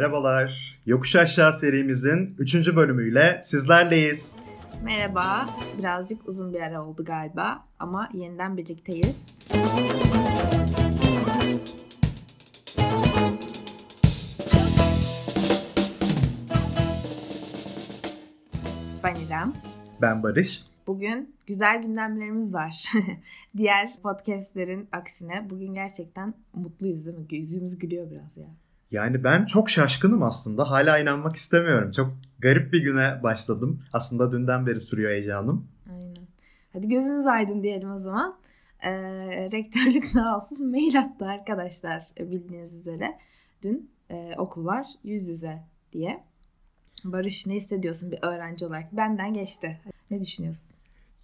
Merhabalar. Yokuş Aşağı serimizin 3. bölümüyle sizlerleyiz. Merhaba. Birazcık uzun bir ara oldu galiba ama yeniden birlikteyiz. Ben İrem. Ben Barış. Bugün güzel gündemlerimiz var. Diğer podcastlerin aksine bugün gerçekten mutluyuz değil mi? Yüzümüz gülüyor biraz ya. Yani ben çok şaşkınım aslında. Hala inanmak istemiyorum. Çok garip bir güne başladım. Aslında dünden beri sürüyor heyecanım. Aynen. Hadi gözünüz aydın diyelim o zaman. Ee, rektörlük sağ olsun mail attı arkadaşlar bildiğiniz üzere. Dün e, okullar yüz yüze diye. Barış ne hissediyorsun bir öğrenci olarak? Benden geçti. Ne düşünüyorsun?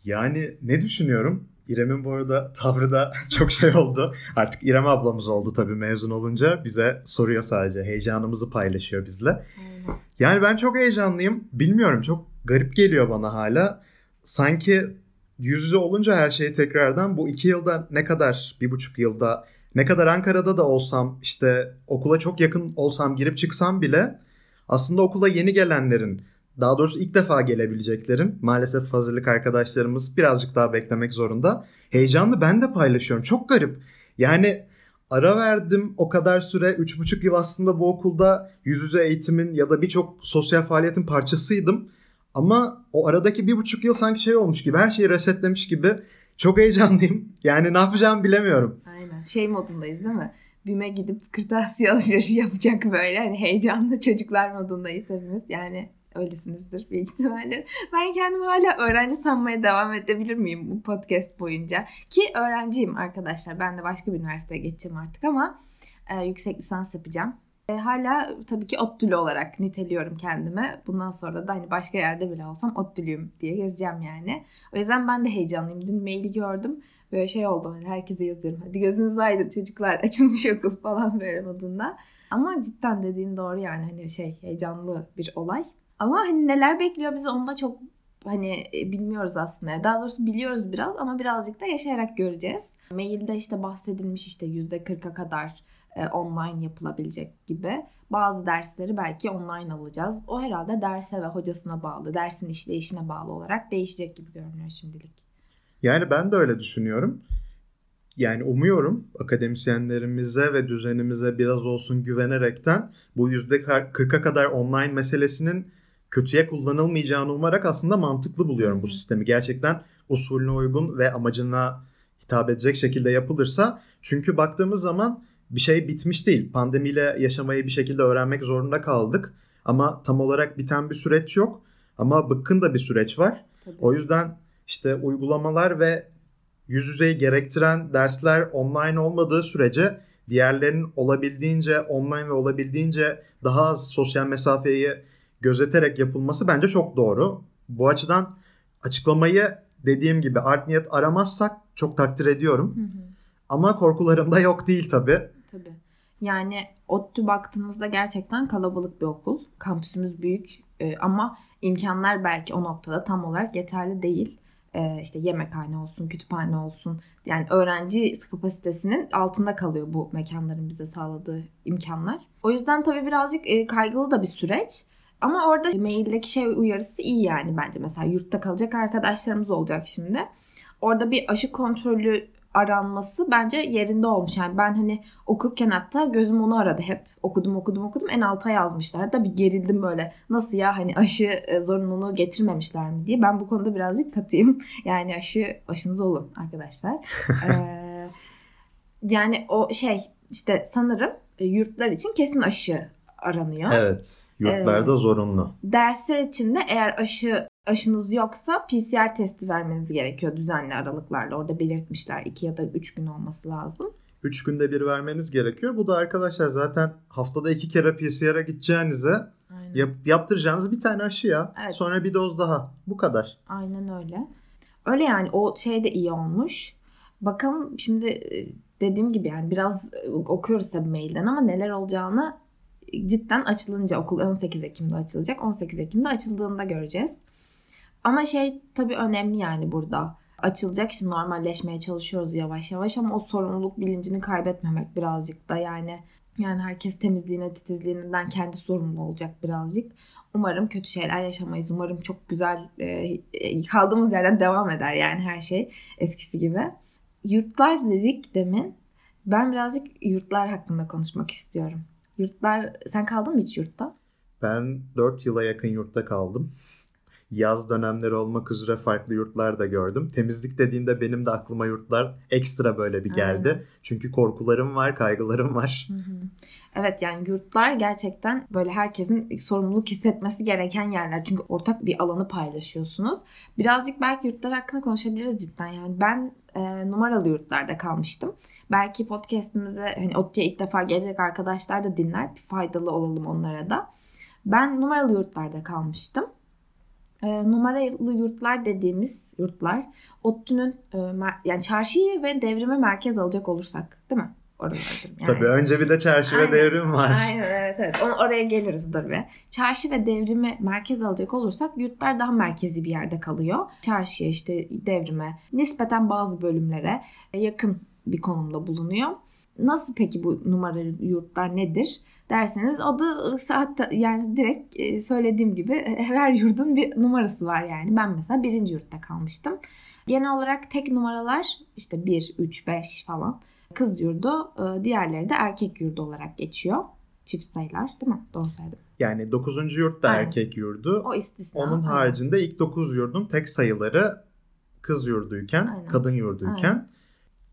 Yani ne düşünüyorum? İrem'in bu arada tavrı da çok şey oldu. Artık İrem ablamız oldu tabii mezun olunca. Bize soruyor sadece. Heyecanımızı paylaşıyor bizle. Aynen. Yani ben çok heyecanlıyım. Bilmiyorum çok garip geliyor bana hala. Sanki yüz yüze olunca her şey tekrardan bu iki yılda ne kadar bir buçuk yılda ne kadar Ankara'da da olsam işte okula çok yakın olsam girip çıksam bile aslında okula yeni gelenlerin daha doğrusu ilk defa gelebileceklerin maalesef hazırlık arkadaşlarımız birazcık daha beklemek zorunda. Heyecanlı ben de paylaşıyorum. Çok garip. Yani ara verdim o kadar süre 3,5 yıl aslında bu okulda yüz yüze eğitimin ya da birçok sosyal faaliyetin parçasıydım. Ama o aradaki bir buçuk yıl sanki şey olmuş gibi her şeyi resetlemiş gibi çok heyecanlıyım. Yani ne yapacağımı bilemiyorum. Aynen şey modundayız değil mi? BİM'e gidip kırtasiye alışverişi yapacak böyle hani heyecanlı çocuklar modundayız hepimiz. Yani öylesinizdir büyük ihtimalle. Ben kendimi hala öğrenci sanmaya devam edebilir miyim bu podcast boyunca? Ki öğrenciyim arkadaşlar. Ben de başka bir üniversiteye geçeceğim artık ama e, yüksek lisans yapacağım. E, hala tabii ki ODTÜ'lü olarak niteliyorum kendimi. Bundan sonra da hani başka yerde bile olsam ODTÜ'lüyüm diye gezeceğim yani. O yüzden ben de heyecanlıyım. Dün maili gördüm. Böyle şey oldu hani herkese yazıyorum. Hadi gözünüz aydın çocuklar açılmış okul falan böyle modunda. Ama cidden dediğin doğru yani hani şey heyecanlı bir olay. Ama hani neler bekliyor bizi onda çok hani e, bilmiyoruz aslında. Daha doğrusu biliyoruz biraz ama birazcık da yaşayarak göreceğiz. Mailde işte bahsedilmiş işte %40'a kadar e, online yapılabilecek gibi. Bazı dersleri belki online alacağız. O herhalde derse ve hocasına bağlı, dersin işleyişine bağlı olarak değişecek gibi görünüyor şimdilik. Yani ben de öyle düşünüyorum. Yani umuyorum akademisyenlerimize ve düzenimize biraz olsun güvenerekten bu %40'a kadar online meselesinin kötüye kullanılmayacağını umarak aslında mantıklı buluyorum bu sistemi. Gerçekten usulüne uygun ve amacına hitap edecek şekilde yapılırsa. Çünkü baktığımız zaman bir şey bitmiş değil. Pandemiyle yaşamayı bir şekilde öğrenmek zorunda kaldık. Ama tam olarak biten bir süreç yok. Ama bıkkın da bir süreç var. Tabii. O yüzden işte uygulamalar ve yüz yüzeyi gerektiren dersler online olmadığı sürece diğerlerinin olabildiğince online ve olabildiğince daha az sosyal mesafeyi gözeterek yapılması bence çok doğru. Bu açıdan açıklamayı dediğim gibi art niyet aramazsak çok takdir ediyorum. Hı hı. Ama korkularım da yok değil tabii. Tabii. Yani ODTÜ baktığımızda gerçekten kalabalık bir okul. Kampüsümüz büyük ee, ama imkanlar belki o noktada tam olarak yeterli değil. Ee, işte yemekhane olsun, kütüphane olsun. Yani öğrenci kapasitesinin altında kalıyor bu mekanların bize sağladığı imkanlar. O yüzden tabii birazcık e, kaygılı da bir süreç. Ama orada maildeki şey uyarısı iyi yani bence. Mesela yurtta kalacak arkadaşlarımız olacak şimdi. Orada bir aşı kontrolü aranması bence yerinde olmuş. Yani ben hani okurken hatta gözüm onu aradı hep. Okudum okudum okudum en alta yazmışlar. Da bir gerildim böyle. Nasıl ya hani aşı e, zorunluluğu getirmemişler mi diye. Ben bu konuda birazcık katıyım. Yani aşı aşınız olun arkadaşlar. ee, yani o şey işte sanırım e, yurtlar için kesin aşı aranıyor. Evet. Yurtlarda ee, zorunlu. Dersler için de eğer aşı aşınız yoksa PCR testi vermeniz gerekiyor düzenli aralıklarla. Orada belirtmişler 2 ya da 3 gün olması lazım. 3 günde bir vermeniz gerekiyor. Bu da arkadaşlar zaten haftada 2 kere PCR'a gideceğinize yap, yaptıracağınız bir tane aşı ya. Evet. Sonra bir doz daha. Bu kadar. Aynen öyle. Öyle yani o şey de iyi olmuş. Bakalım şimdi e, dediğim gibi yani biraz e, okuyoruz tabii mailden ama neler olacağını cidden açılınca okul 18 Ekim'de açılacak. 18 Ekim'de açıldığında göreceğiz. Ama şey tabii önemli yani burada. Açılacak işte normalleşmeye çalışıyoruz yavaş yavaş ama o sorumluluk bilincini kaybetmemek birazcık da yani Yani herkes temizliğine, titizliğinden kendi sorumlu olacak birazcık. Umarım kötü şeyler yaşamayız. Umarım çok güzel e, kaldığımız yerden devam eder yani her şey eskisi gibi. Yurtlar dedik demin. Ben birazcık yurtlar hakkında konuşmak istiyorum. Yurtlar, sen kaldın mı hiç yurtta? Ben 4 yıla yakın yurtta kaldım yaz dönemleri olmak üzere farklı yurtlar da gördüm. Temizlik dediğinde benim de aklıma yurtlar ekstra böyle bir geldi. Aynen. Çünkü korkularım var, kaygılarım var. Evet yani yurtlar gerçekten böyle herkesin sorumluluk hissetmesi gereken yerler. Çünkü ortak bir alanı paylaşıyorsunuz. Birazcık belki yurtlar hakkında konuşabiliriz cidden. Yani ben e, numaralı yurtlarda kalmıştım. Belki podcast'imizi hani ODTÜ'ye ilk defa gelecek arkadaşlar da dinler. Faydalı olalım onlara da. Ben numaralı yurtlarda kalmıştım. E, numaralı yurtlar dediğimiz yurtlar ODTÜ'nün e, yani çarşıyı ve devrimi merkez alacak olursak değil mi? Oralardır. Yani. Tabii önce bir de çarşı ve devrim var. Aynen evet evet. Onu, oraya geliriz dur be. Çarşı ve devrimi merkez alacak olursak yurtlar daha merkezi bir yerde kalıyor. Çarşıya işte devrime nispeten bazı bölümlere yakın bir konumda bulunuyor. Nasıl peki bu numaralı yurtlar nedir derseniz adı hatta yani direkt e, söylediğim gibi e, her yurdun bir numarası var yani. Ben mesela birinci yurtta kalmıştım. Genel olarak tek numaralar işte 1, 3, 5 falan kız yurdu e, diğerleri de erkek yurdu olarak geçiyor. Çift sayılar değil mi? Doğru söyledim. Yani 9. yurt da Aynen. erkek yurdu. O istisna. Onun haricinde ilk 9 yurdun tek sayıları kız yurduyken, Aynen. kadın yurduyken Aynen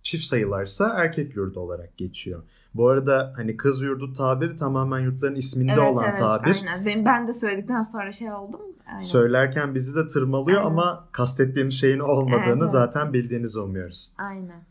çift sayılarsa erkek yurdu olarak geçiyor. Bu arada hani kız yurdu tabiri tamamen yurtların isminde evet, olan evet, tabir. Aynen. Ben, ben de söyledikten sonra şey oldum. Aynen. Söylerken bizi de tırmalıyor aynen. ama kastettiğimiz şeyin olmadığını evet, zaten bildiğinizi umuyoruz. Aynen.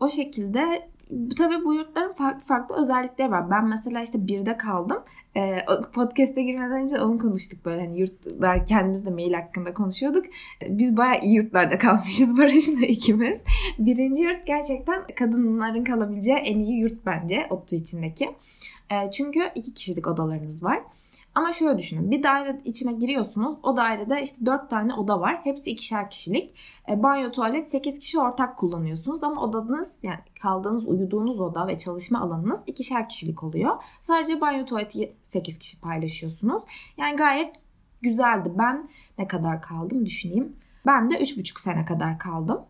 O şekilde tabii bu yurtların farklı farklı özellikleri var. Ben mesela işte birde kaldım. E, podcast'e girmeden önce onu konuştuk böyle hani yurtlar kendimiz de mail hakkında konuşuyorduk. Biz bayağı iyi yurtlarda kalmışız Barış'la ikimiz. Birinci yurt gerçekten kadınların kalabileceği en iyi yurt bence ODTÜ içindeki. E, çünkü iki kişilik odalarınız var. Ama şöyle düşünün. Bir daire içine giriyorsunuz. O dairede işte 4 tane oda var. Hepsi ikişer kişilik. E, banyo, tuvalet 8 kişi ortak kullanıyorsunuz. Ama odanız yani kaldığınız, uyuduğunuz oda ve çalışma alanınız ikişer kişilik oluyor. Sadece banyo, tuvaleti 8 kişi paylaşıyorsunuz. Yani gayet güzeldi. Ben ne kadar kaldım düşüneyim. Ben de 3,5 sene kadar kaldım.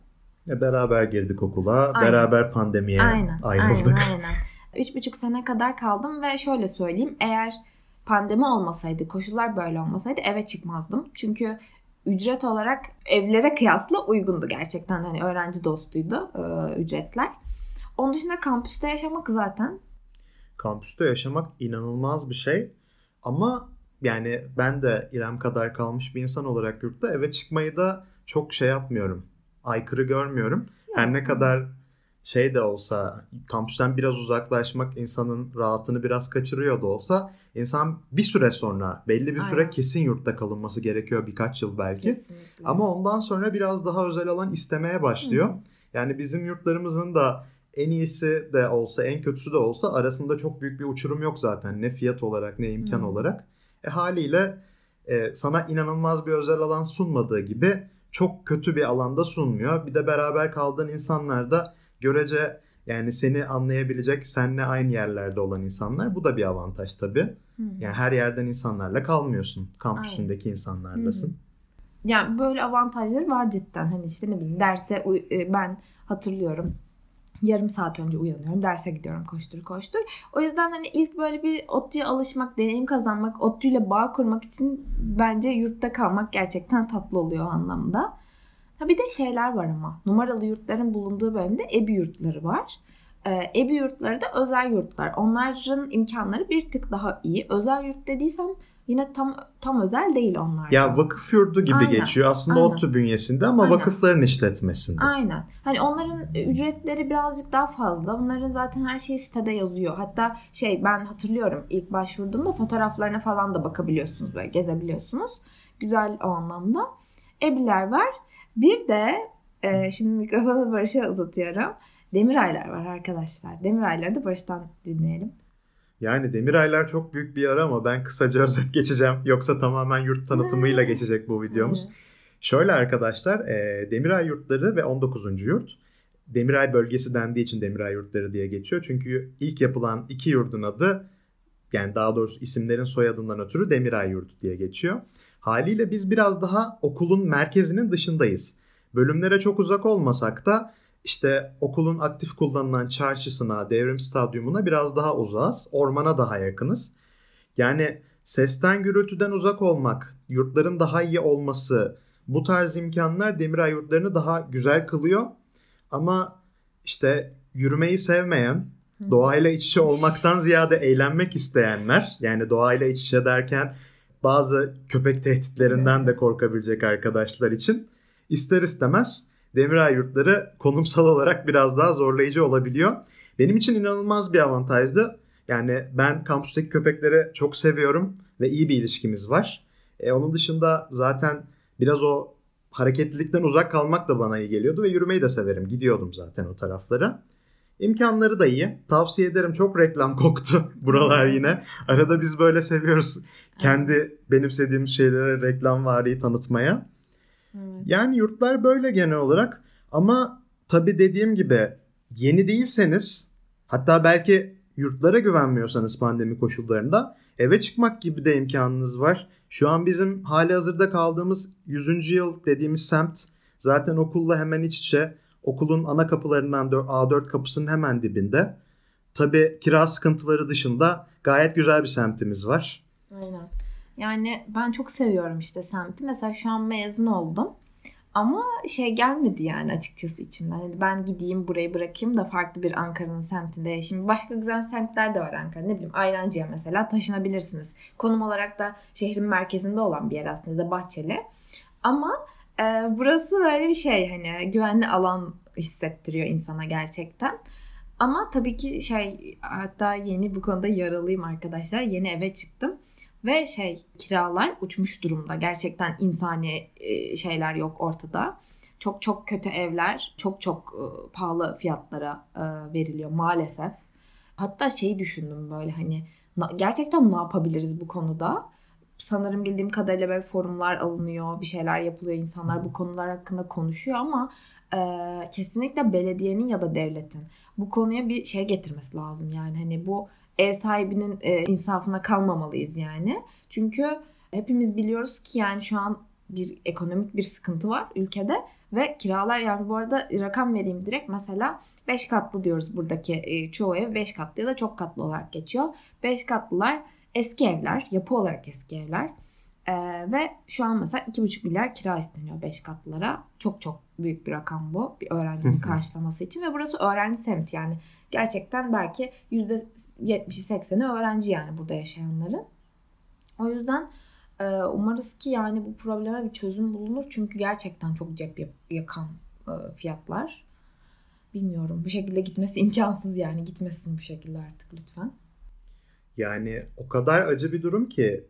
E, beraber girdik okula. Aynen. Beraber pandemiye aynen, ayrıldık. Aynen aynen. 3,5 sene kadar kaldım ve şöyle söyleyeyim. Eğer pandemi olmasaydı, koşullar böyle olmasaydı eve çıkmazdım. Çünkü ücret olarak evlere kıyasla uygundu gerçekten. Hani öğrenci dostuydu e, ücretler. Onun dışında kampüste yaşamak zaten. Kampüste yaşamak inanılmaz bir şey. Ama yani ben de İrem kadar kalmış bir insan olarak yurtta eve çıkmayı da çok şey yapmıyorum. Aykırı görmüyorum. Her ne kadar şey de olsa kampüsten biraz uzaklaşmak insanın rahatını biraz kaçırıyor da olsa insan bir süre sonra belli bir Aynen. süre kesin yurtta kalınması gerekiyor birkaç yıl belki. Kesinlikle. Ama ondan sonra biraz daha özel alan istemeye başlıyor. Hı. Yani bizim yurtlarımızın da en iyisi de olsa en kötüsü de olsa arasında çok büyük bir uçurum yok zaten ne fiyat olarak ne imkan Hı. olarak. E haliyle e, sana inanılmaz bir özel alan sunmadığı gibi çok kötü bir alanda sunmuyor. Bir de beraber kaldığın insanlar da görece yani seni anlayabilecek, seninle aynı yerlerde olan insanlar. Bu da bir avantaj tabii. Hı. Yani her yerden insanlarla kalmıyorsun. Kampüsündeki Aynen. insanlarlasın. Hı. Yani böyle avantajları var cidden. Hani işte ne bileyim derse e, ben hatırlıyorum yarım saat önce uyanıyorum. Derse gidiyorum koştur koştur. O yüzden hani ilk böyle bir ODTÜ'ye alışmak, deneyim kazanmak, ODTÜ'yle bağ kurmak için bence yurtta kalmak gerçekten tatlı oluyor o anlamda. Ha bir de şeyler var ama. Numaralı yurtların bulunduğu bölümde ebi yurtları var. Ee, ebi yurtları da özel yurtlar. Onların imkanları bir tık daha iyi. Özel yurt dediysem yine tam tam özel değil onlar. Ya vakıf yurdu gibi Aynen. geçiyor. Aslında Aynen. ODTÜ bünyesinde ama Aynen. vakıfların işletmesinde. Aynen. Hani onların ücretleri birazcık daha fazla. Onların zaten her şeyi sitede yazıyor. Hatta şey ben hatırlıyorum ilk başvurduğumda fotoğraflarına falan da bakabiliyorsunuz böyle gezebiliyorsunuz. Güzel o anlamda. Ebiler var. Bir de e, şimdi mikrofonu Barış'a uzatıyorum. Demiraylar var arkadaşlar. Demirayları da Barış'tan dinleyelim. Yani Demiraylar çok büyük bir ara ama ben kısaca özet geçeceğim. Yoksa tamamen yurt tanıtımıyla geçecek bu videomuz. Şöyle arkadaşlar e, Demiray yurtları ve 19. yurt Demiray bölgesi dendiği için Demiray yurtları diye geçiyor. Çünkü ilk yapılan iki yurdun adı yani daha doğrusu isimlerin soyadından ötürü Demiray yurdu diye geçiyor. Haliyle biz biraz daha okulun merkezinin dışındayız. Bölümlere çok uzak olmasak da işte okulun aktif kullanılan çarşısına, devrim stadyumuna biraz daha uzağız. Ormana daha yakınız. Yani sesten gürültüden uzak olmak, yurtların daha iyi olması, bu tarz imkanlar Demiray yurtlarını daha güzel kılıyor. Ama işte yürümeyi sevmeyen, doğayla iç içe olmaktan ziyade eğlenmek isteyenler, yani doğayla iç içe derken bazı köpek tehditlerinden de korkabilecek arkadaşlar için ister istemez Demiray yurtları konumsal olarak biraz daha zorlayıcı olabiliyor. Benim için inanılmaz bir avantajdı. Yani ben kampüsteki köpekleri çok seviyorum ve iyi bir ilişkimiz var. E, onun dışında zaten biraz o hareketlilikten uzak kalmak da bana iyi geliyordu ve yürümeyi de severim. Gidiyordum zaten o taraflara. İmkanları da iyi. Tavsiye ederim. Çok reklam koktu buralar yine. Arada biz böyle seviyoruz. Kendi benimsediğimiz şeylere reklam vari tanıtmaya. Evet. Yani yurtlar böyle genel olarak. Ama tabii dediğim gibi yeni değilseniz hatta belki yurtlara güvenmiyorsanız pandemi koşullarında eve çıkmak gibi de imkanınız var. Şu an bizim hali hazırda kaldığımız 100. yıl dediğimiz semt zaten okulla hemen iç içe. Okulun ana kapılarından A4 kapısının hemen dibinde. Tabii kira sıkıntıları dışında gayet güzel bir semtimiz var. Aynen. Yani ben çok seviyorum işte semti. Mesela şu an mezun oldum. Ama şey gelmedi yani açıkçası içimden. Yani ben gideyim burayı bırakayım da farklı bir Ankara'nın semtinde yaşayayım. Başka güzel semtler de var Ankara. Ne bileyim Ayrancı'ya mesela taşınabilirsiniz. Konum olarak da şehrin merkezinde olan bir yer aslında da Bahçeli. Ama e, burası böyle bir şey hani güvenli alan hissettiriyor insana gerçekten. Ama tabii ki şey hatta yeni bu konuda yaralıyım arkadaşlar. Yeni eve çıktım. Ve şey kiralar uçmuş durumda. Gerçekten insani e, şeyler yok ortada. Çok çok kötü evler çok çok e, pahalı fiyatlara e, veriliyor maalesef. Hatta şeyi düşündüm böyle hani gerçekten ne yapabiliriz bu konuda? Sanırım bildiğim kadarıyla böyle forumlar alınıyor, bir şeyler yapılıyor, insanlar bu konular hakkında konuşuyor ama e, kesinlikle belediyenin ya da devletin bu konuya bir şey getirmesi lazım. Yani hani bu ev sahibinin e, insafına kalmamalıyız yani. Çünkü hepimiz biliyoruz ki yani şu an bir ekonomik bir sıkıntı var ülkede ve kiralar yani bu arada rakam vereyim direkt mesela 5 katlı diyoruz buradaki e, çoğu ev 5 katlı ya da çok katlı olarak geçiyor. 5 katlılar eski evler, yapı olarak eski evler. Ee, ve şu an mesela 2,5 milyar kira isteniyor 5 katlılara. Çok çok büyük bir rakam bu bir öğrencinin karşılaması için ve burası öğrenci semti yani gerçekten belki %70'i 80'i öğrenci yani burada yaşayanların. O yüzden e, umarız ki yani bu probleme bir çözüm bulunur çünkü gerçekten çok cep yakan e, fiyatlar. Bilmiyorum bu şekilde gitmesi imkansız yani gitmesin bu şekilde artık lütfen. Yani o kadar acı bir durum ki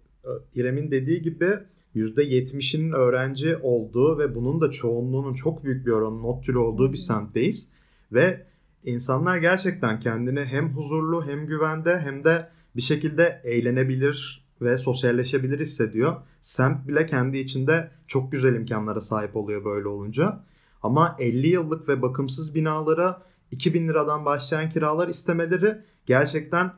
İrem'in dediği gibi %70'inin öğrenci olduğu ve bunun da çoğunluğunun çok büyük bir oranın not türü olduğu bir semtteyiz. Ve insanlar gerçekten kendini hem huzurlu hem güvende hem de bir şekilde eğlenebilir ve sosyalleşebilir hissediyor. Semt bile kendi içinde çok güzel imkanlara sahip oluyor böyle olunca. Ama 50 yıllık ve bakımsız binalara 2000 liradan başlayan kiralar istemeleri gerçekten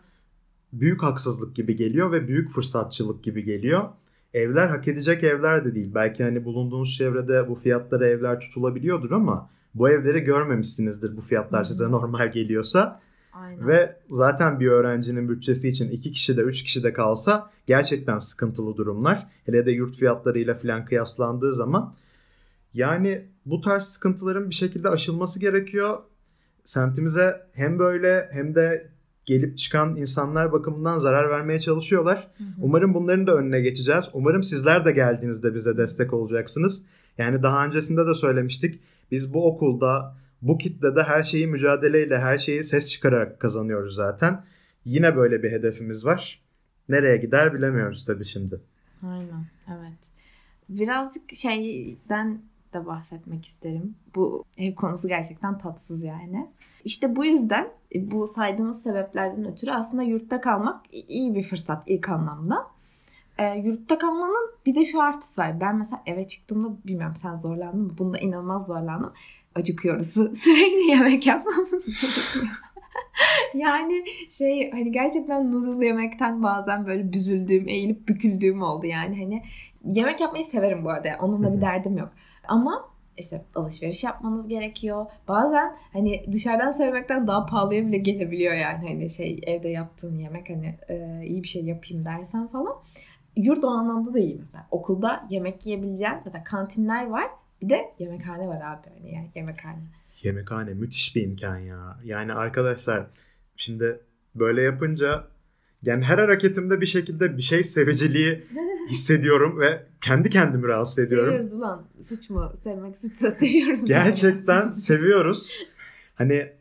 büyük haksızlık gibi geliyor ve büyük fırsatçılık gibi geliyor. Evler hak edecek evler de değil. Belki hani bulunduğunuz çevrede bu fiyatlara evler tutulabiliyordur ama bu evleri görmemişsinizdir bu fiyatlar size normal geliyorsa. Aynen. Ve zaten bir öğrencinin bütçesi için iki kişi de üç kişi de kalsa gerçekten sıkıntılı durumlar. Hele de yurt fiyatlarıyla falan kıyaslandığı zaman. Yani bu tarz sıkıntıların bir şekilde aşılması gerekiyor. Semtimize hem böyle hem de gelip çıkan insanlar bakımından zarar vermeye çalışıyorlar. Hı hı. Umarım bunların da önüne geçeceğiz. Umarım sizler de geldiğinizde bize destek olacaksınız. Yani daha öncesinde de söylemiştik. Biz bu okulda, bu kitlede her şeyi mücadeleyle, her şeyi ses çıkararak kazanıyoruz zaten. Yine böyle bir hedefimiz var. Nereye gider bilemiyoruz tabii şimdi. Aynen, evet. Birazcık şeyden de bahsetmek isterim. Bu ev konusu gerçekten tatsız yani. İşte bu yüzden e, bu saydığımız sebeplerden ötürü aslında yurtta kalmak iyi bir fırsat ilk anlamda. E, yurtta kalmanın bir de şu artısı var. Ben mesela eve çıktığımda bilmiyorum sen zorlandın mı? Bunda inanılmaz zorlandım. acıkıyoruz. Sürekli yemek yapmamız gerekiyor. yani şey hani gerçekten noodle yemekten bazen böyle büzüldüğüm, eğilip büküldüğüm oldu yani hani yemek yapmayı severim bu arada. Onunla bir derdim yok. Ama işte alışveriş yapmanız gerekiyor. Bazen hani dışarıdan söylemekten daha pahalıya bile gelebiliyor yani hani şey evde yaptığın yemek hani e, iyi bir şey yapayım dersen falan. Yurt o anlamda da iyi mesela. Okulda yemek yiyebileceğin mesela kantinler var. Bir de yemekhane var abi hani yani yemekhane. Yemekhane müthiş bir imkan ya. Yani arkadaşlar şimdi böyle yapınca yani her hareketimde bir şekilde bir şey seviciliği hissediyorum ve kendi kendimi rahatsız ediyorum. Seviyoruz ulan. Suç mu? Sevmek suçsa seviyoruz. Gerçekten seviyoruz. Hani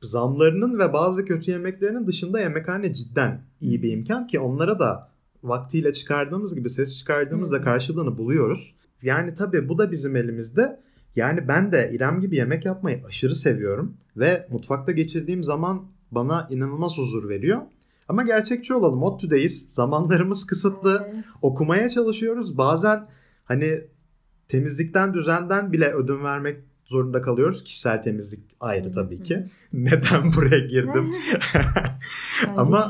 zamlarının ve bazı kötü yemeklerinin dışında yemekhane cidden iyi bir imkan ki onlara da vaktiyle çıkardığımız gibi ses çıkardığımızda karşılığını buluyoruz. Yani tabii bu da bizim elimizde. Yani ben de İrem gibi yemek yapmayı aşırı seviyorum ve mutfakta geçirdiğim zaman bana inanılmaz huzur veriyor. Ama gerçekçi olalım. ODTÜ'deyiz. Zamanlarımız kısıtlı. Okumaya çalışıyoruz. Bazen hani temizlikten, düzenden bile ödün vermek zorunda kalıyoruz. Kişisel temizlik ayrı tabii ki. Neden buraya girdim? ama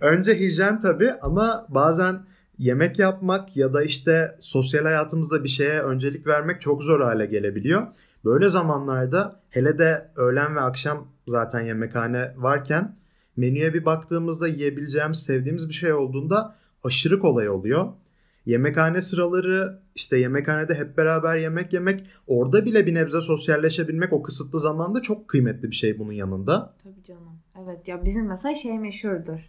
önce hijyen tabii ama bazen yemek yapmak ya da işte sosyal hayatımızda bir şeye öncelik vermek çok zor hale gelebiliyor. Böyle zamanlarda hele de öğlen ve akşam zaten yemekhane varken menüye bir baktığımızda yiyebileceğimiz, sevdiğimiz bir şey olduğunda aşırı kolay oluyor. Yemekhane sıraları, işte yemekhanede hep beraber yemek yemek, orada bile bir nebze sosyalleşebilmek o kısıtlı zamanda çok kıymetli bir şey bunun yanında. Tabii canım. Evet ya bizim mesela şey meşhurdur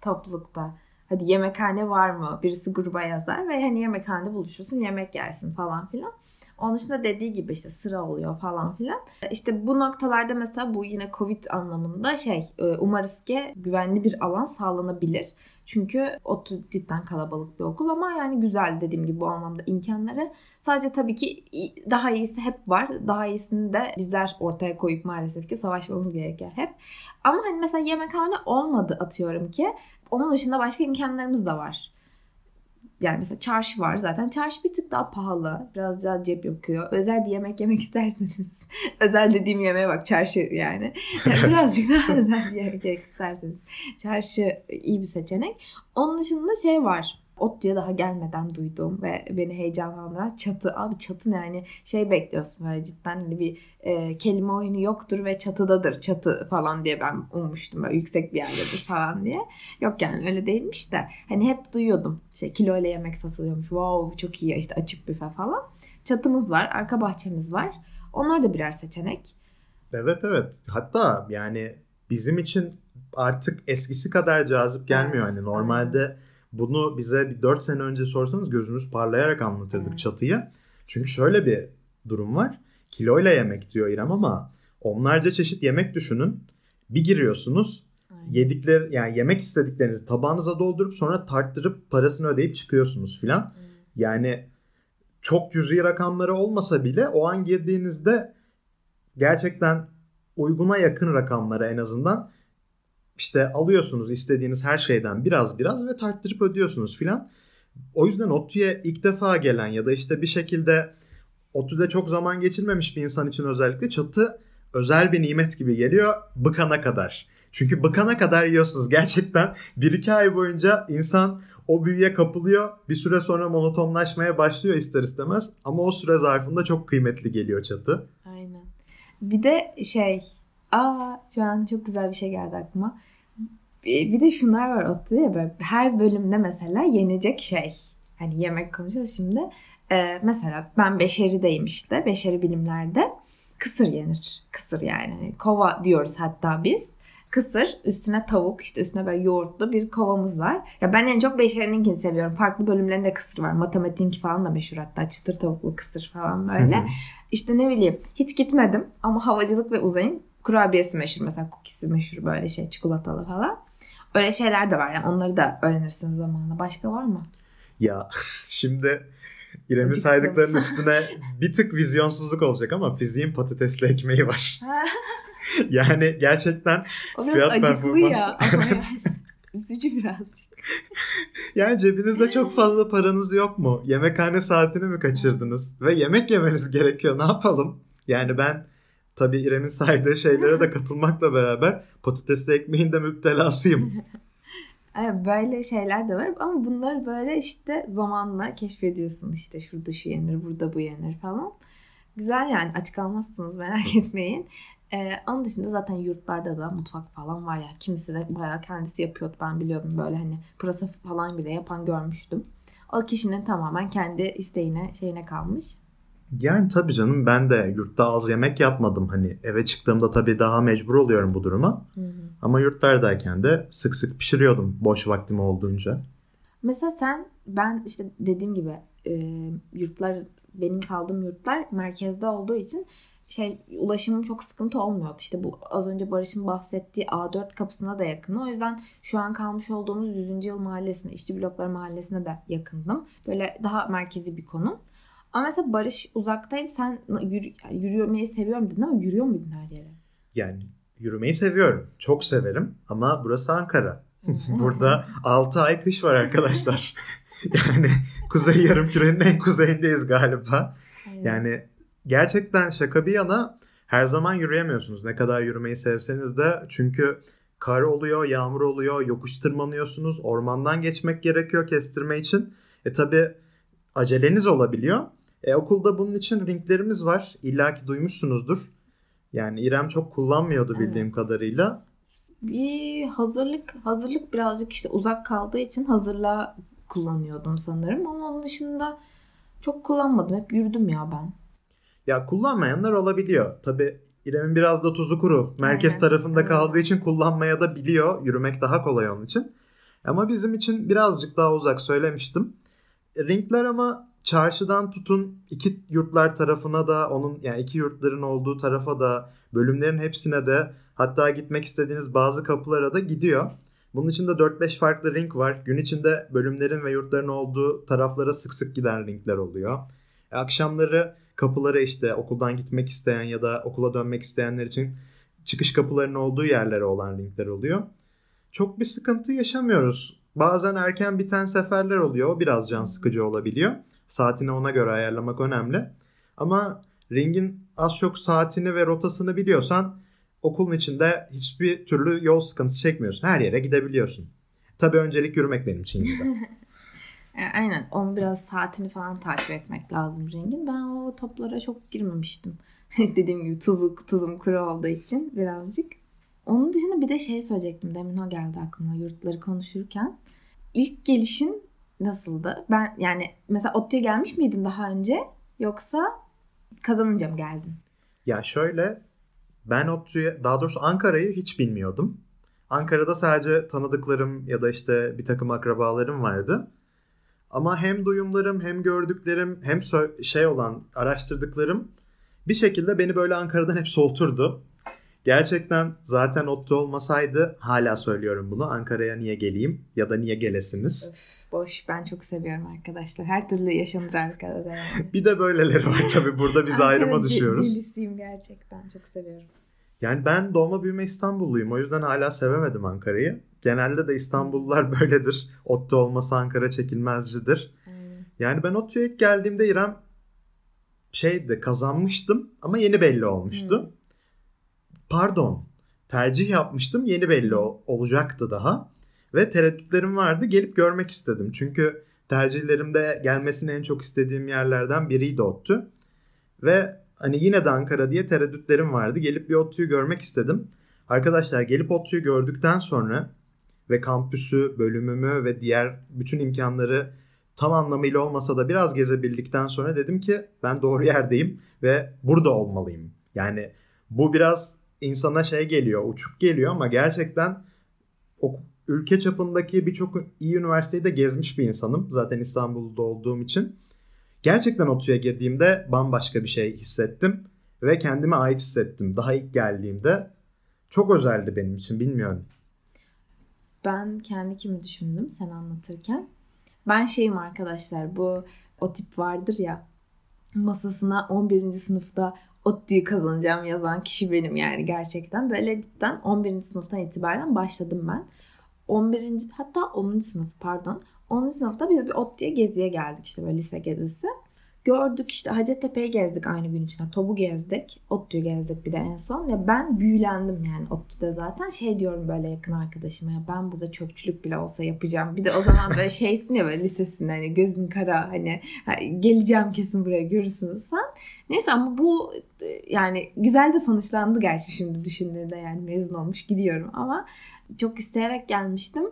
toplulukta. Hadi yemekhane var mı? Birisi gruba yazar ve hani yemekhanede buluşursun, yemek yersin falan filan. Onun dışında dediği gibi işte sıra oluyor falan filan. İşte bu noktalarda mesela bu yine Covid anlamında şey e, umarız ki güvenli bir alan sağlanabilir. Çünkü ODTÜ cidden kalabalık bir okul ama yani güzel dediğim gibi bu anlamda imkanları. Sadece tabii ki daha iyisi hep var. Daha iyisini de bizler ortaya koyup maalesef ki savaşmamız gerekiyor hep. Ama hani mesela yemekhane olmadı atıyorum ki. Onun dışında başka imkanlarımız da var yani mesela çarşı var zaten. Çarşı bir tık daha pahalı. Biraz daha cep yakıyor. Özel bir yemek yemek isterseniz. özel dediğim yemeğe bak çarşı yani. Birazcık daha özel bir yemek yemek isterseniz. Çarşı iyi bir seçenek. Onun dışında şey var. ODTÜ'ye daha gelmeden duydum ve beni heyecanlandıran çatı. Abi çatı ne yani şey bekliyorsun böyle cidden hani bir e, kelime oyunu yoktur ve çatıdadır çatı falan diye ben ummuştum böyle yüksek bir yerdedir falan diye. Yok yani öyle değilmiş de hani hep duyuyordum işte kilo ile yemek satılıyormuş wow çok iyi işte açık büfe falan. Çatımız var arka bahçemiz var onlar da birer seçenek. Evet evet hatta yani bizim için artık eskisi kadar cazip gelmiyor. Hani normalde bunu bize bir 4 sene önce sorsanız gözümüz parlayarak anlatırdık evet. çatıyı. Çünkü şöyle bir durum var. Kiloyla yemek diyor İrem ama onlarca çeşit yemek düşünün. Bir giriyorsunuz. Aynen. Yedikler yani yemek istediklerinizi tabağınıza doldurup sonra tarttırıp parasını ödeyip çıkıyorsunuz filan. Yani çok cüzi rakamları olmasa bile o an girdiğinizde gerçekten uyguna yakın rakamlara en azından işte alıyorsunuz istediğiniz her şeyden biraz biraz ve tarttırıp ödüyorsunuz filan. O yüzden ODTÜ'ye ilk defa gelen ya da işte bir şekilde ODTÜ'de çok zaman geçirmemiş bir insan için özellikle çatı özel bir nimet gibi geliyor bıkana kadar. Çünkü bıkana kadar yiyorsunuz. Gerçekten 1-2 ay boyunca insan o büyüye kapılıyor. Bir süre sonra monotonlaşmaya başlıyor ister istemez. Ama o süre zarfında çok kıymetli geliyor çatı. Aynen. Bir de şey Aa şu an çok güzel bir şey geldi aklıma. Bir de şunlar var Otlu ya böyle her bölümde mesela yenecek şey. Hani yemek konuşuyoruz şimdi. Ee, mesela ben beşerideyim işte. Beşeri bilimlerde. Kısır yenir. Kısır yani. Hani kova diyoruz hatta biz. Kısır üstüne tavuk işte üstüne böyle yoğurtlu bir kovamız var. Ya ben en çok beşerininkini seviyorum. Farklı bölümlerinde kısır var. Matematiğinki falan da meşhur hatta. Çıtır tavuklu kısır falan böyle. işte ne bileyim hiç gitmedim ama havacılık ve uzayın kurabiyesi meşhur mesela cookie'si meşhur böyle şey çikolatalı falan. Öyle şeyler de var yani onları da öğrenirsiniz zamanla. Başka var mı? Ya şimdi İrem'i saydıklarının üstüne bir tık vizyonsuzluk olacak ama fiziğin patatesli ekmeği var. yani gerçekten o biraz fiyat ya. evet. Üzücü birazcık. yani cebinizde çok fazla paranız yok mu? Yemekhane saatini mi kaçırdınız? Ve yemek yemeniz gerekiyor. Ne yapalım? Yani ben Tabii İrem'in saydığı şeylere de katılmakla beraber patatesli ekmeğin de müptelasıyım. Böyle şeyler de var ama bunları böyle işte zamanla keşfediyorsun işte şurada şu yenir burada bu yenir falan. Güzel yani aç kalmazsınız merak etmeyin. Ee, onun dışında zaten yurtlarda da mutfak falan var ya. Kimisi de bayağı kendisi yapıyordu ben biliyordum böyle hani pırasa falan bile yapan görmüştüm. O kişinin tamamen kendi isteğine şeyine kalmış. Yani tabii canım ben de yurtta az yemek yapmadım. Hani eve çıktığımda tabii daha mecbur oluyorum bu duruma. Hı hı. Ama yurtlardayken de sık sık pişiriyordum boş vaktim olduğunca. Mesela sen ben işte dediğim gibi e, yurtlar benim kaldığım yurtlar merkezde olduğu için şey ulaşımım çok sıkıntı olmuyordu. İşte bu az önce Barış'ın bahsettiği A4 kapısına da yakın. O yüzden şu an kalmış olduğumuz 100. yıl mahallesine, işçi blokları mahallesine de yakındım. Böyle daha merkezi bir konum. Ama mesela Barış uzaktaydı. Sen yürü, yani yürümeyi seviyorum dedin ama yürüyor muydun her yere? Yani yürümeyi seviyorum. Çok severim. Ama burası Ankara. Burada 6 ay kış var arkadaşlar. yani kuzey yarım kürenin en kuzeyindeyiz galiba. Yani gerçekten şaka bir yana her zaman yürüyemiyorsunuz. Ne kadar yürümeyi sevseniz de çünkü kar oluyor, yağmur oluyor, yokuş tırmanıyorsunuz. Ormandan geçmek gerekiyor kestirme için. E tabi aceleniz olabiliyor. E, okulda bunun için ringlerimiz var. İlla ki duymuşsunuzdur. Yani İrem çok kullanmıyordu bildiğim evet. kadarıyla. Bir hazırlık hazırlık birazcık işte uzak kaldığı için hazırlığa kullanıyordum sanırım ama onun dışında çok kullanmadım. Hep yürüdüm ya ben. Ya kullanmayanlar olabiliyor. Tabi İrem'in biraz da tuzu kuru. Merkez evet. tarafında evet. kaldığı için kullanmaya da biliyor. Yürümek daha kolay onun için. Ama bizim için birazcık daha uzak söylemiştim. Ringler ama çarşıdan tutun iki yurtlar tarafına da onun yani iki yurtların olduğu tarafa da bölümlerin hepsine de hatta gitmek istediğiniz bazı kapılara da gidiyor. Bunun için de 4-5 farklı ring var. Gün içinde bölümlerin ve yurtların olduğu taraflara sık sık giden ringler oluyor. E, akşamları kapılara işte okuldan gitmek isteyen ya da okula dönmek isteyenler için çıkış kapılarının olduğu yerlere olan ringler oluyor. Çok bir sıkıntı yaşamıyoruz. Bazen erken biten seferler oluyor. O biraz can sıkıcı olabiliyor. Saatini ona göre ayarlamak önemli. Ama ringin az çok saatini ve rotasını biliyorsan okulun içinde hiçbir türlü yol sıkıntısı çekmiyorsun. Her yere gidebiliyorsun. Tabii öncelik yürümek benim için e, Aynen. Onu biraz saatini falan takip etmek lazım ringin. Ben o toplara çok girmemiştim. Dediğim gibi tuzu, tuzum kuru olduğu için birazcık. Onun dışında bir de şey söyleyecektim. Demin o geldi aklıma yurtları konuşurken. İlk gelişin nasıldı? Ben yani mesela ODTÜ'ye gelmiş miydin daha önce? Yoksa kazanınca mı geldin? Ya şöyle ben ODTÜ'ye daha doğrusu Ankara'yı hiç bilmiyordum. Ankara'da sadece tanıdıklarım ya da işte bir takım akrabalarım vardı. Ama hem duyumlarım hem gördüklerim hem şey olan araştırdıklarım bir şekilde beni böyle Ankara'dan hep soğuturdu. Gerçekten zaten ODTÜ olmasaydı hala söylüyorum bunu. Ankara'ya niye geleyim ya da niye gelesiniz? Boş ben çok seviyorum arkadaşlar. Her türlü yaşanır Ankara'da yani. bir de böyleleri var tabii burada biz ayrıma düşüyoruz. Dilisiyim gerçekten çok seviyorum. Yani ben doğma büyüme İstanbulluyum. O yüzden hala sevemedim Ankara'yı. Genelde de İstanbullular böyledir. ODTÜ olması Ankara çekilmezcidir. Aynen. Yani ben ODTÜ'ye ilk geldiğimde İrem şeydi kazanmıştım ama yeni belli olmuştu. Hmm. Pardon tercih yapmıştım yeni belli ol- olacaktı daha. Ve tereddütlerim vardı gelip görmek istedim. Çünkü tercihlerimde gelmesini en çok istediğim yerlerden biriydi ODTÜ. Ve hani yine de Ankara diye tereddütlerim vardı. Gelip bir ODTÜ'yü görmek istedim. Arkadaşlar gelip ODTÜ'yü gördükten sonra ve kampüsü, bölümümü ve diğer bütün imkanları tam anlamıyla olmasa da biraz gezebildikten sonra dedim ki ben doğru yerdeyim ve burada olmalıyım. Yani bu biraz insana şey geliyor, uçuk geliyor ama gerçekten ülke çapındaki birçok iyi üniversiteyi de gezmiş bir insanım. Zaten İstanbul'da olduğum için. Gerçekten ODTÜ'ye girdiğimde bambaşka bir şey hissettim ve kendime ait hissettim. Daha ilk geldiğimde çok özeldi benim için bilmiyorum. Ben kendi kimi düşündüm sen anlatırken. Ben şeyim arkadaşlar bu o tip vardır ya masasına 11. sınıfta ODTÜ'yü kazanacağım yazan kişi benim yani gerçekten. Böyle cidden 11. sınıftan itibaren başladım ben. 11. hatta 10. sınıf pardon. 10. sınıfta biz bir ODTÜ'ye geziye geldik işte böyle lise gezisi. Gördük işte Hacettepe'yi gezdik aynı gün içinde. Tobu gezdik. ODTÜ'yü gezdik bir de en son. Ya ben büyülendim yani ODTÜ'de zaten. Şey diyorum böyle yakın arkadaşıma ya ben burada çöpçülük bile olsa yapacağım. Bir de o zaman böyle şeysin ya böyle lisesin hani gözün kara hani geleceğim kesin buraya görürsünüz falan. Neyse ama bu yani güzel de sonuçlandı gerçi şimdi düşündüğünde yani mezun olmuş gidiyorum ama çok isteyerek gelmiştim.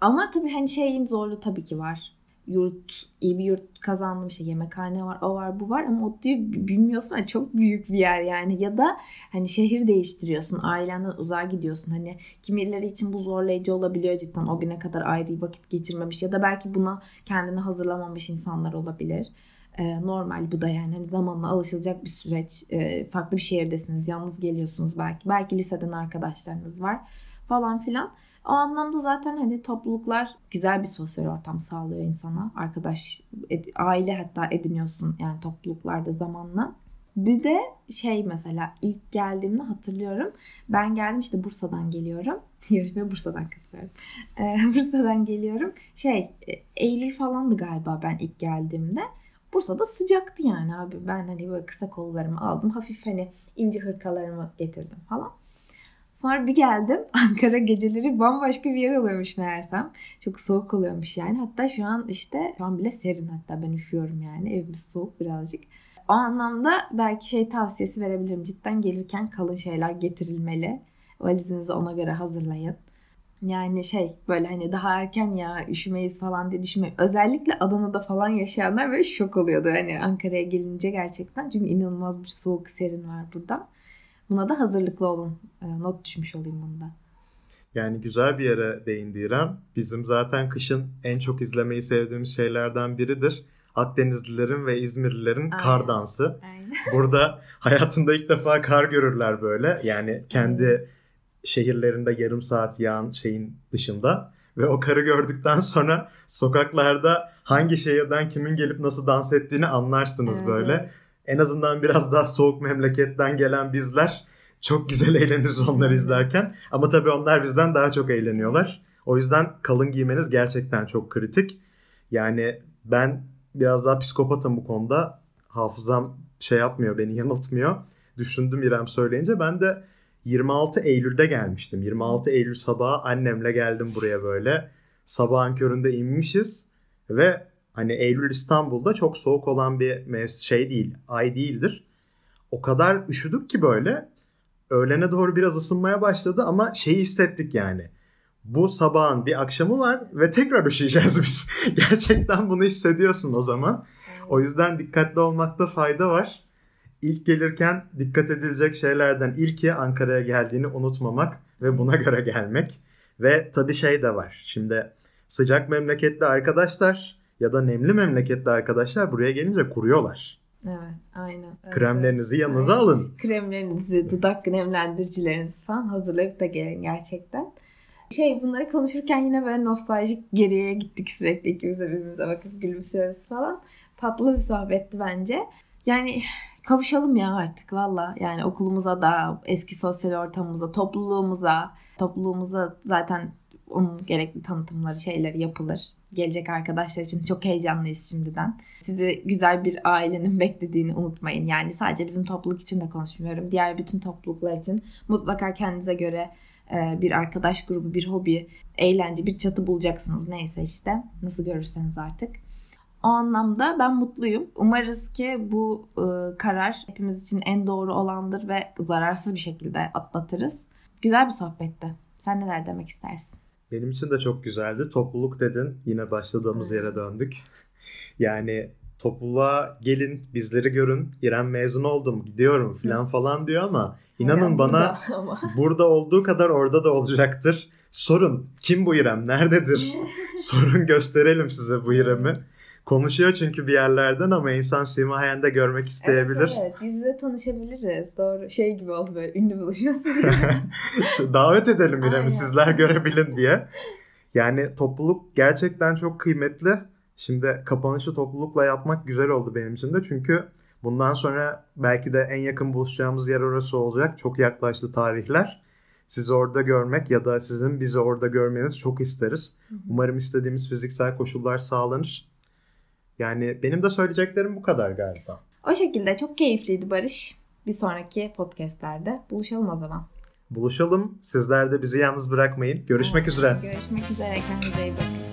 Ama tabii hani şeyin zorluğu tabii ki var yurt, iyi bir yurt kazandım işte yemekhane var, o var, bu var ama ODTÜ'yü bilmiyorsun yani çok büyük bir yer yani ya da hani şehir değiştiriyorsun, ailenden uzağa gidiyorsun. Hani kimileri için bu zorlayıcı olabiliyor cidden o güne kadar ayrı vakit geçirmemiş ya da belki buna kendini hazırlamamış insanlar olabilir. Ee, normal bu da yani hani zamanla alışılacak bir süreç. Ee, farklı bir şehirdesiniz, yalnız geliyorsunuz belki. Belki liseden arkadaşlarınız var falan filan. O anlamda zaten hani topluluklar güzel bir sosyal ortam sağlıyor insana. Arkadaş, aile hatta ediniyorsun yani topluluklarda zamanla. Bir de şey mesela ilk geldiğimde hatırlıyorum. Ben geldim işte Bursa'dan geliyorum. Yarışmaya Bursa'dan katılıyorum. Ee, Bursa'dan geliyorum. Şey e, Eylül falandı galiba ben ilk geldiğimde. Bursa'da sıcaktı yani abi. Ben hani böyle kısa kollarımı aldım. Hafif hani ince hırkalarımı getirdim falan. Sonra bir geldim Ankara geceleri bambaşka bir yer oluyormuş meğersem. Çok soğuk oluyormuş yani. Hatta şu an işte şu an bile serin hatta ben üşüyorum yani. Evimiz soğuk birazcık. O anlamda belki şey tavsiyesi verebilirim. Cidden gelirken kalın şeyler getirilmeli. Valizinizi ona göre hazırlayın. Yani şey böyle hani daha erken ya üşümeyiz falan diye düşünmeyin. Özellikle Adana'da falan yaşayanlar böyle şok oluyordu. Hani Ankara'ya gelince gerçekten. Çünkü inanılmaz bir soğuk serin var burada. Buna da hazırlıklı olun. E, not düşmüş olayım bunda. Yani güzel bir yere değindi İrem. Bizim zaten kışın en çok izlemeyi sevdiğimiz şeylerden biridir. Akdenizlilerin ve İzmirlilerin Aynen. kar dansı. Aynen. Burada hayatında ilk defa kar görürler böyle. Yani kendi Aynen. şehirlerinde yarım saat yağan şeyin dışında. Ve o karı gördükten sonra sokaklarda hangi şehirden kimin gelip nasıl dans ettiğini anlarsınız evet. böyle en azından biraz daha soğuk memleketten gelen bizler çok güzel eğleniriz onları izlerken. Ama tabii onlar bizden daha çok eğleniyorlar. O yüzden kalın giymeniz gerçekten çok kritik. Yani ben biraz daha psikopatım bu konuda. Hafızam şey yapmıyor, beni yanıltmıyor. Düşündüm İrem söyleyince. Ben de 26 Eylül'de gelmiştim. 26 Eylül sabahı annemle geldim buraya böyle. Sabahın köründe inmişiz ve Hani Eylül İstanbul'da çok soğuk olan bir mevsim şey değil, ay değildir. O kadar üşüdük ki böyle öğlene doğru biraz ısınmaya başladı ama şeyi hissettik yani. Bu sabahın bir akşamı var ve tekrar üşüyeceğiz biz. Gerçekten bunu hissediyorsun o zaman. O yüzden dikkatli olmakta fayda var. İlk gelirken dikkat edilecek şeylerden ilki Ankara'ya geldiğini unutmamak ve buna göre gelmek. Ve tabii şey de var. Şimdi sıcak memleketli arkadaşlar ya da nemli memleketli arkadaşlar buraya gelince kuruyorlar. Evet, aynen. Kremlerinizi evet. yanınıza aynen. alın. Kremlerinizi, dudak nemlendiricilerinizi falan hazırlayıp da gelin gerçekten. Şey bunları konuşurken yine böyle nostaljik geriye gittik sürekli ikimiz de birbirimize bakıp gülümsüyoruz falan. Tatlı bir sohbetti bence. Yani kavuşalım ya artık valla. Yani okulumuza da, eski sosyal ortamımıza, topluluğumuza. Topluluğumuza zaten onun gerekli tanıtımları, şeyleri yapılır gelecek arkadaşlar için çok heyecanlıyız şimdiden. Sizi güzel bir ailenin beklediğini unutmayın. Yani sadece bizim topluluk için de konuşmuyorum. Diğer bütün topluluklar için mutlaka kendinize göre e, bir arkadaş grubu, bir hobi, eğlence, bir çatı bulacaksınız. Neyse işte nasıl görürseniz artık. O anlamda ben mutluyum. Umarız ki bu e, karar hepimiz için en doğru olandır ve zararsız bir şekilde atlatırız. Güzel bir sohbetti. Sen neler demek istersin? Benim için de çok güzeldi. Topluluk dedin. Yine başladığımız yere döndük. Yani topluluğa gelin bizleri görün. İrem mezun oldum gidiyorum falan falan diyor ama inanın İrem bana burada, burada olduğu kadar orada da olacaktır. Sorun kim bu İrem nerededir? Sorun gösterelim size bu İrem'i. Konuşuyor çünkü bir yerlerden ama insan simayen de görmek isteyebilir. Evet, evet yüz yüze tanışabiliriz. Doğru şey gibi oldu böyle ünlü buluşması. Davet edelim İrem'i sizler görebilin diye. Yani topluluk gerçekten çok kıymetli. Şimdi kapanışı toplulukla yapmak güzel oldu benim için de. Çünkü bundan sonra belki de en yakın buluşacağımız yer orası olacak. Çok yaklaştı tarihler. Sizi orada görmek ya da sizin bizi orada görmeniz çok isteriz. Umarım istediğimiz fiziksel koşullar sağlanır. Yani benim de söyleyeceklerim bu kadar galiba. O şekilde çok keyifliydi Barış. Bir sonraki podcastlerde buluşalım o zaman. Buluşalım. Sizler de bizi yalnız bırakmayın. Görüşmek üzere. Görüşmek üzere. Kendinize iyi bakın.